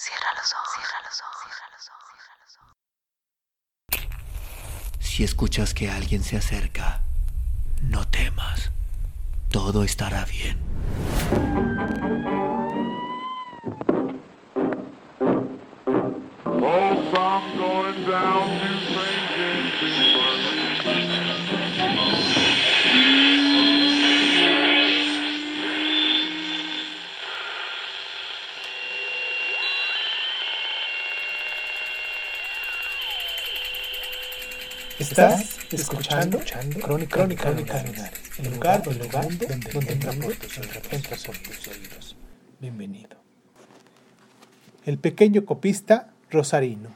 Cierra los ojos, cierra los ojos, cierra los ojos, cierra los ojos. Si escuchas que alguien se acerca, no temas. Todo estará bien. Oh, I'm going down Estás escuchando, Crónica, Crónica, Crónica Lunares, el lugar, el lugar donde, donde por tus oídos, entra por tus oídos. Bienvenido. El pequeño copista Rosarino,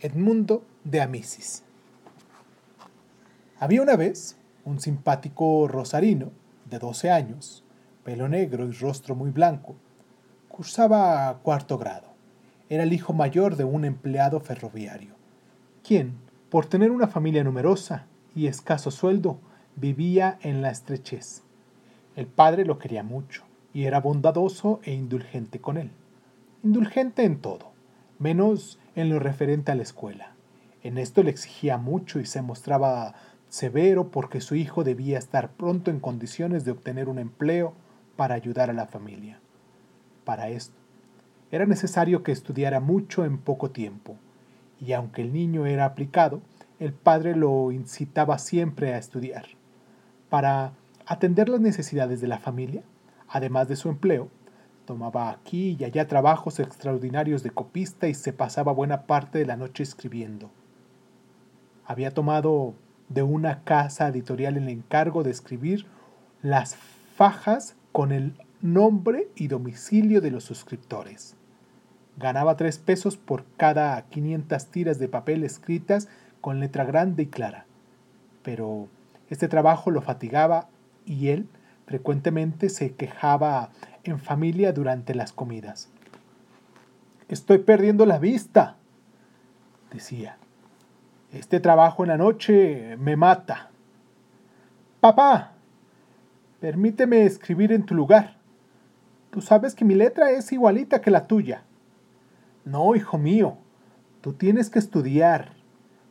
Edmundo de Amisis. Había una vez un simpático rosarino de 12 años, pelo negro y rostro muy blanco. Cursaba cuarto grado. Era el hijo mayor de un empleado ferroviario, quien, por tener una familia numerosa y escaso sueldo, vivía en la estrechez. El padre lo quería mucho y era bondadoso e indulgente con él. Indulgente en todo, menos en lo referente a la escuela. En esto le exigía mucho y se mostraba severo porque su hijo debía estar pronto en condiciones de obtener un empleo para ayudar a la familia. Para esto, era necesario que estudiara mucho en poco tiempo, y aunque el niño era aplicado, el padre lo incitaba siempre a estudiar. Para atender las necesidades de la familia, además de su empleo, tomaba aquí y allá trabajos extraordinarios de copista y se pasaba buena parte de la noche escribiendo. Había tomado de una casa editorial el encargo de escribir las fajas con el nombre y domicilio de los suscriptores. Ganaba tres pesos por cada 500 tiras de papel escritas con letra grande y clara. Pero este trabajo lo fatigaba y él frecuentemente se quejaba en familia durante las comidas. Estoy perdiendo la vista, decía. Este trabajo en la noche me mata. Papá, permíteme escribir en tu lugar. Tú sabes que mi letra es igualita que la tuya. No, hijo mío, tú tienes que estudiar.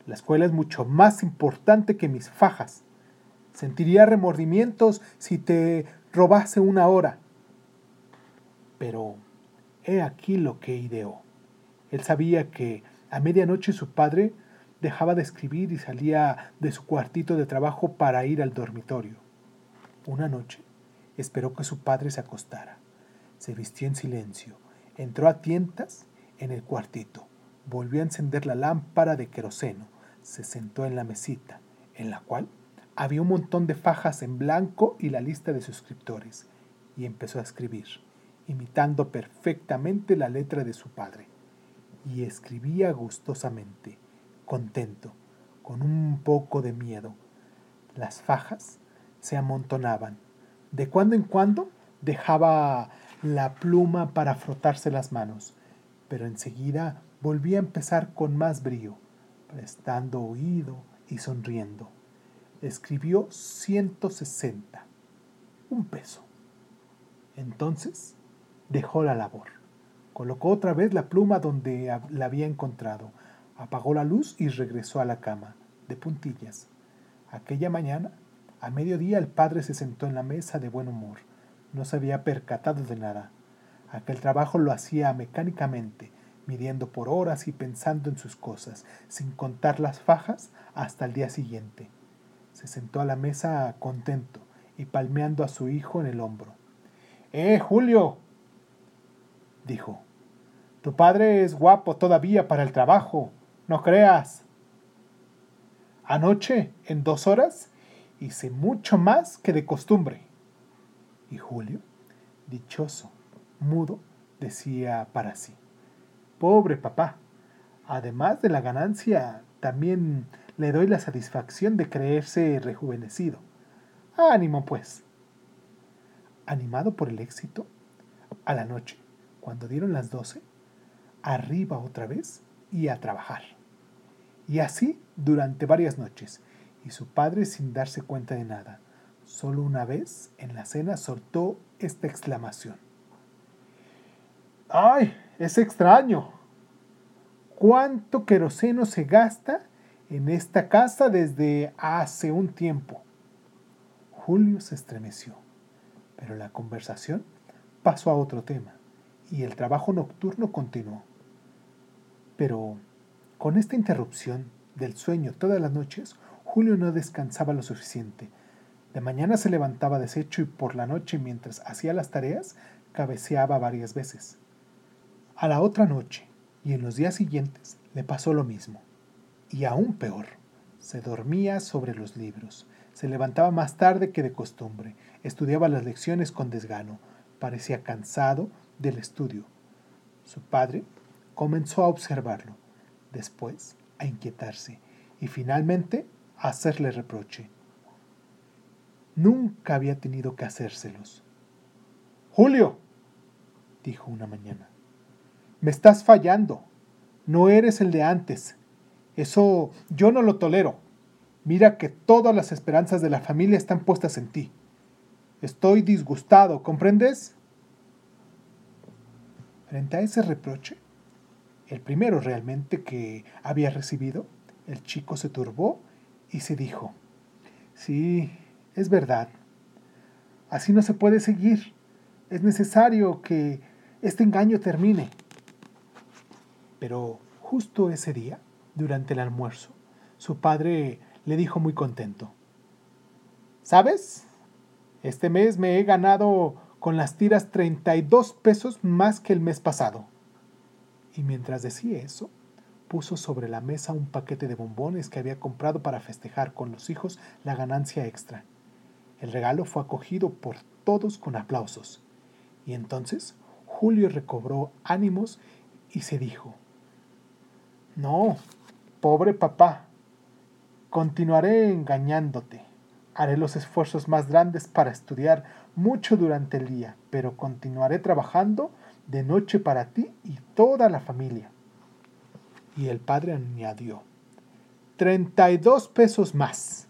La escuela es mucho más importante que mis fajas. Sentiría remordimientos si te robase una hora. Pero he aquí lo que ideó. Él sabía que a medianoche su padre dejaba de escribir y salía de su cuartito de trabajo para ir al dormitorio. Una noche esperó que su padre se acostara. Se vistió en silencio, entró a tientas en el cuartito, volvió a encender la lámpara de queroseno, se sentó en la mesita, en la cual había un montón de fajas en blanco y la lista de suscriptores, y empezó a escribir, imitando perfectamente la letra de su padre. Y escribía gustosamente, contento, con un poco de miedo. Las fajas se amontonaban. De cuando en cuando dejaba la pluma para frotarse las manos, pero enseguida volvía a empezar con más brío, prestando oído y sonriendo. Escribió 160, un peso. Entonces dejó la labor. Colocó otra vez la pluma donde la había encontrado, apagó la luz y regresó a la cama, de puntillas. Aquella mañana, a mediodía, el padre se sentó en la mesa de buen humor. No se había percatado de nada. Aquel trabajo lo hacía mecánicamente, midiendo por horas y pensando en sus cosas, sin contar las fajas hasta el día siguiente. Se sentó a la mesa contento y palmeando a su hijo en el hombro. ¡Eh, Julio! dijo. Tu padre es guapo todavía para el trabajo, no creas. Anoche, en dos horas, hice mucho más que de costumbre. Y Julio, dichoso, mudo, decía para sí. Pobre papá. Además de la ganancia, también le doy la satisfacción de creerse rejuvenecido. Ánimo, pues. Animado por el éxito, a la noche, cuando dieron las doce, arriba otra vez y a trabajar. Y así durante varias noches, y su padre sin darse cuenta de nada. Solo una vez en la cena soltó esta exclamación. ¡Ay! Es extraño. ¿Cuánto queroseno se gasta en esta casa desde hace un tiempo? Julio se estremeció, pero la conversación pasó a otro tema y el trabajo nocturno continuó. Pero con esta interrupción del sueño todas las noches, Julio no descansaba lo suficiente. De mañana se levantaba deshecho y por la noche mientras hacía las tareas cabeceaba varias veces. A la otra noche y en los días siguientes le pasó lo mismo. Y aún peor, se dormía sobre los libros, se levantaba más tarde que de costumbre, estudiaba las lecciones con desgano, parecía cansado del estudio. Su padre comenzó a observarlo, después a inquietarse y finalmente a hacerle reproche. Nunca había tenido que hacérselos. Julio, dijo una mañana, me estás fallando. No eres el de antes. Eso yo no lo tolero. Mira que todas las esperanzas de la familia están puestas en ti. Estoy disgustado, ¿comprendes? Frente a ese reproche, el primero realmente que había recibido, el chico se turbó y se dijo, sí, es verdad. Así no se puede seguir. Es necesario que este engaño termine. Pero justo ese día, durante el almuerzo, su padre le dijo muy contento, ¿sabes? Este mes me he ganado con las tiras 32 pesos más que el mes pasado. Y mientras decía eso, puso sobre la mesa un paquete de bombones que había comprado para festejar con los hijos la ganancia extra. El regalo fue acogido por todos con aplausos. Y entonces Julio recobró ánimos y se dijo, No, pobre papá, continuaré engañándote. Haré los esfuerzos más grandes para estudiar mucho durante el día, pero continuaré trabajando de noche para ti y toda la familia. Y el padre añadió, treinta y dos pesos más.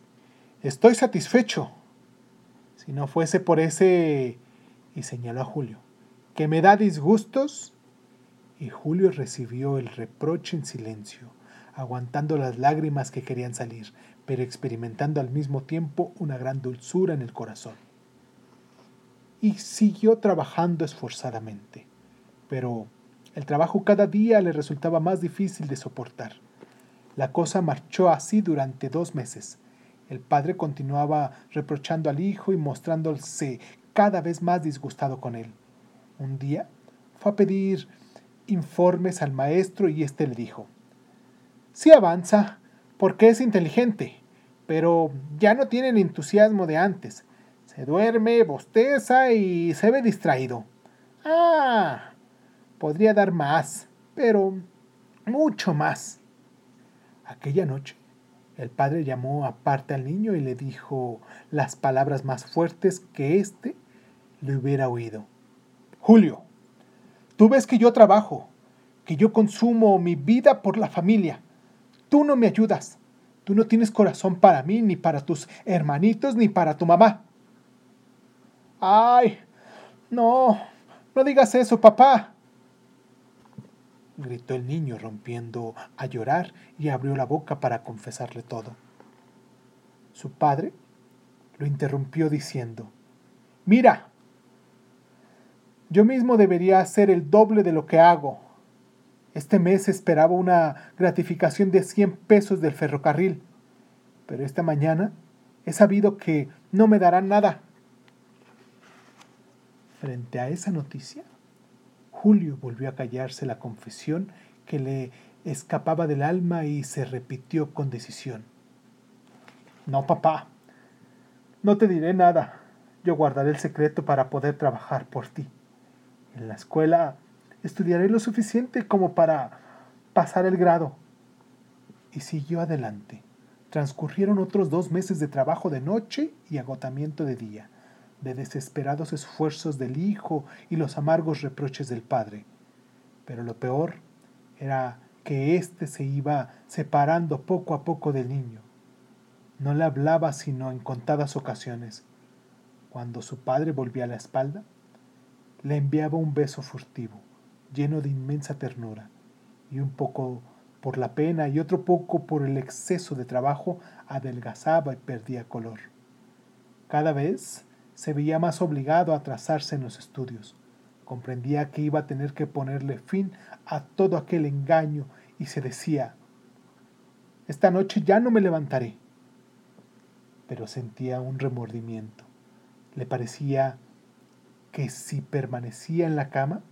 Estoy satisfecho. Si no fuese por ese... y señaló a Julio, que me da disgustos. Y Julio recibió el reproche en silencio, aguantando las lágrimas que querían salir, pero experimentando al mismo tiempo una gran dulzura en el corazón. Y siguió trabajando esforzadamente, pero el trabajo cada día le resultaba más difícil de soportar. La cosa marchó así durante dos meses. El padre continuaba reprochando al hijo y mostrándose cada vez más disgustado con él. Un día fue a pedir informes al maestro y éste le dijo, Sí avanza, porque es inteligente, pero ya no tiene el entusiasmo de antes. Se duerme, bosteza y se ve distraído. Ah, podría dar más, pero mucho más. Aquella noche, el padre llamó aparte al niño y le dijo las palabras más fuertes que éste le hubiera oído. Julio, tú ves que yo trabajo, que yo consumo mi vida por la familia. Tú no me ayudas. Tú no tienes corazón para mí, ni para tus hermanitos, ni para tu mamá. Ay, no, no digas eso, papá. Gritó el niño rompiendo a llorar y abrió la boca para confesarle todo. Su padre lo interrumpió diciendo, Mira, yo mismo debería hacer el doble de lo que hago. Este mes esperaba una gratificación de 100 pesos del ferrocarril, pero esta mañana he sabido que no me darán nada. Frente a esa noticia, Julio volvió a callarse la confesión que le escapaba del alma y se repitió con decisión. No, papá, no te diré nada. Yo guardaré el secreto para poder trabajar por ti. En la escuela estudiaré lo suficiente como para pasar el grado. Y siguió adelante. Transcurrieron otros dos meses de trabajo de noche y agotamiento de día, de desesperados esfuerzos del hijo y los amargos reproches del padre. Pero lo peor era que éste se iba separando poco a poco del niño. No le hablaba sino en contadas ocasiones. Cuando su padre volvía la espalda, le enviaba un beso furtivo lleno de inmensa ternura, y un poco por la pena y otro poco por el exceso de trabajo, adelgazaba y perdía color. Cada vez se veía más obligado a atrasarse en los estudios. Comprendía que iba a tener que ponerle fin a todo aquel engaño y se decía, esta noche ya no me levantaré. Pero sentía un remordimiento. Le parecía que si permanecía en la cama,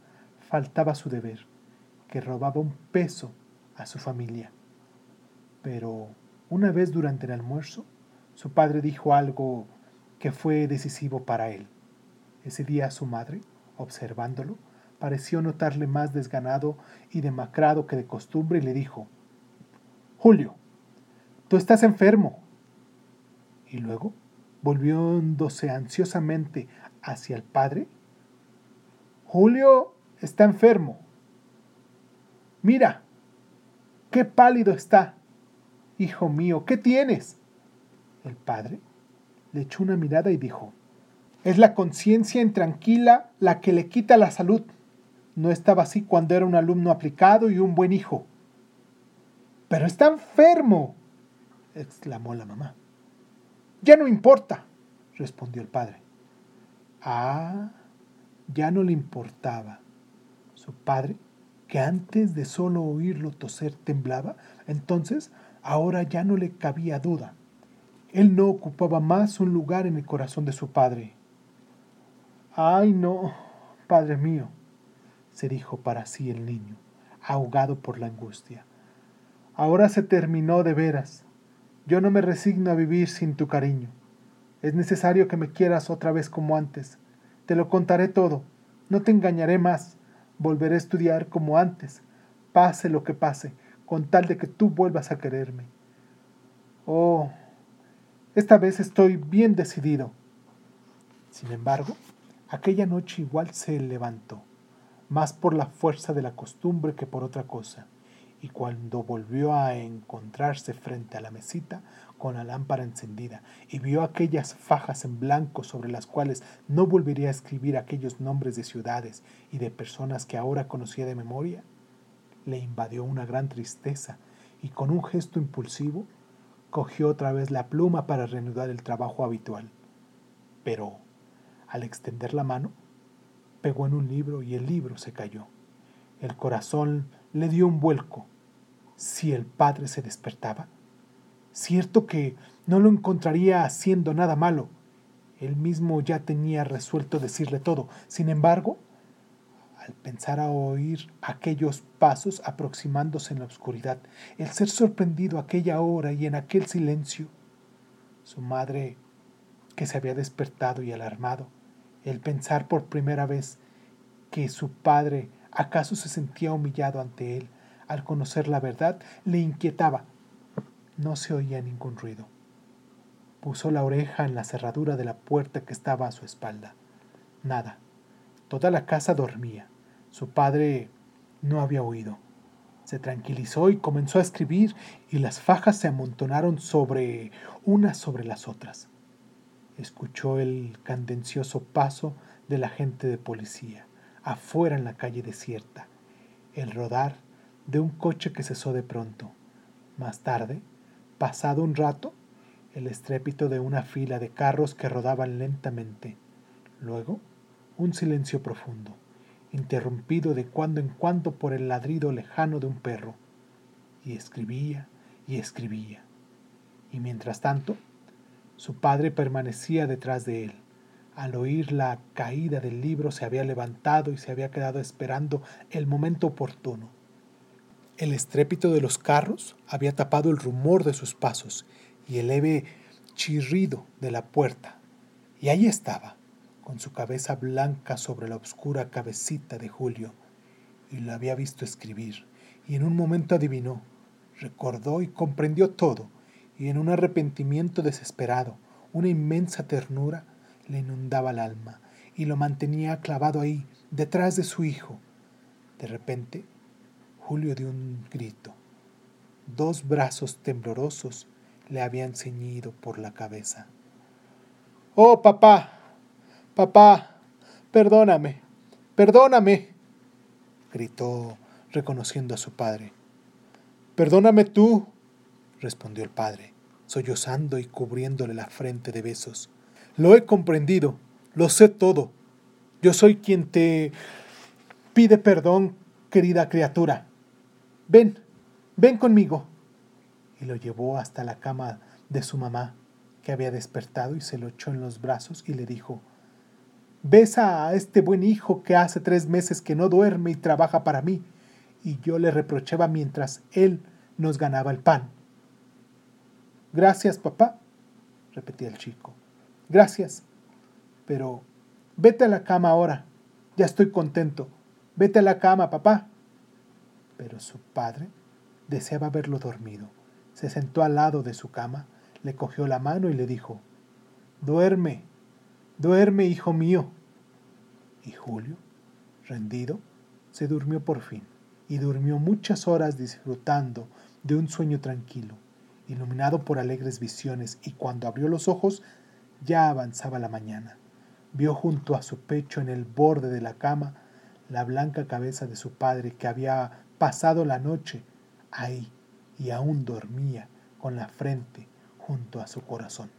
faltaba su deber, que robaba un peso a su familia. Pero una vez durante el almuerzo, su padre dijo algo que fue decisivo para él. Ese día su madre, observándolo, pareció notarle más desganado y demacrado que de costumbre y le dijo, Julio, tú estás enfermo. Y luego, volviéndose ansiosamente hacia el padre, Julio está enfermo. Mira, qué pálido está. Hijo mío, ¿qué tienes? El padre le echó una mirada y dijo, es la conciencia intranquila la que le quita la salud. No estaba así cuando era un alumno aplicado y un buen hijo. Pero está enfermo, exclamó la mamá. Ya no importa, respondió el padre. Ah, ya no le importaba. Su padre, que antes de solo oírlo toser temblaba, entonces ahora ya no le cabía duda. Él no ocupaba más un lugar en el corazón de su padre. Ay, no, padre mío, se dijo para sí el niño, ahogado por la angustia. Ahora se terminó de veras. Yo no me resigno a vivir sin tu cariño. Es necesario que me quieras otra vez como antes. Te lo contaré todo. No te engañaré más. Volveré a estudiar como antes, pase lo que pase, con tal de que tú vuelvas a quererme. Oh, esta vez estoy bien decidido. Sin embargo, aquella noche igual se levantó, más por la fuerza de la costumbre que por otra cosa, y cuando volvió a encontrarse frente a la mesita con la lámpara encendida y vio aquellas fajas en blanco sobre las cuales no volvería a escribir aquellos nombres de ciudades y de personas que ahora conocía de memoria, le invadió una gran tristeza y con un gesto impulsivo cogió otra vez la pluma para reanudar el trabajo habitual. Pero, al extender la mano, pegó en un libro y el libro se cayó. El corazón le dio un vuelco. Si el padre se despertaba, cierto que no lo encontraría haciendo nada malo. Él mismo ya tenía resuelto decirle todo. Sin embargo, al pensar a oír aquellos pasos aproximándose en la oscuridad, el ser sorprendido aquella hora y en aquel silencio, su madre que se había despertado y alarmado, el pensar por primera vez que su padre acaso se sentía humillado ante él al conocer la verdad, le inquietaba. No se oía ningún ruido. Puso la oreja en la cerradura de la puerta que estaba a su espalda. Nada. Toda la casa dormía. Su padre no había oído. Se tranquilizó y comenzó a escribir y las fajas se amontonaron sobre unas sobre las otras. Escuchó el candencioso paso del agente de policía, afuera en la calle desierta, el rodar de un coche que cesó de pronto. Más tarde, pasado un rato, el estrépito de una fila de carros que rodaban lentamente. Luego, un silencio profundo interrumpido de cuando en cuando por el ladrido lejano de un perro. Y escribía y escribía. Y mientras tanto, su padre permanecía detrás de él. Al oír la caída del libro se había levantado y se había quedado esperando el momento oportuno. El estrépito de los carros había tapado el rumor de sus pasos y el leve chirrido de la puerta. Y ahí estaba, con su cabeza blanca sobre la oscura cabecita de Julio, y lo había visto escribir, y en un momento adivinó, recordó y comprendió todo, y en un arrepentimiento desesperado, una inmensa ternura le inundaba el alma, y lo mantenía clavado ahí, detrás de su hijo. De repente, Julio dio un grito. Dos brazos temblorosos le habían ceñido por la cabeza. ¡Oh, papá! Papá, perdóname, perdóname. gritó reconociendo a su padre. Perdóname tú, respondió el padre, sollozando y cubriéndole la frente de besos. Lo he comprendido, lo sé todo. Yo soy quien te pide perdón, querida criatura. Ven, ven conmigo. Y lo llevó hasta la cama de su mamá, que había despertado y se lo echó en los brazos y le dijo, Besa a este buen hijo que hace tres meses que no duerme y trabaja para mí, y yo le reprochaba mientras él nos ganaba el pan. Gracias, papá, repetía el chico. Gracias. Pero vete a la cama ahora. Ya estoy contento. Vete a la cama, papá. Pero su padre deseaba verlo dormido. Se sentó al lado de su cama, le cogió la mano y le dijo, Duerme, duerme, hijo mío. Y Julio, rendido, se durmió por fin, y durmió muchas horas disfrutando de un sueño tranquilo, iluminado por alegres visiones, y cuando abrió los ojos ya avanzaba la mañana. Vio junto a su pecho en el borde de la cama la blanca cabeza de su padre que había pasado la noche ahí y aún dormía con la frente junto a su corazón.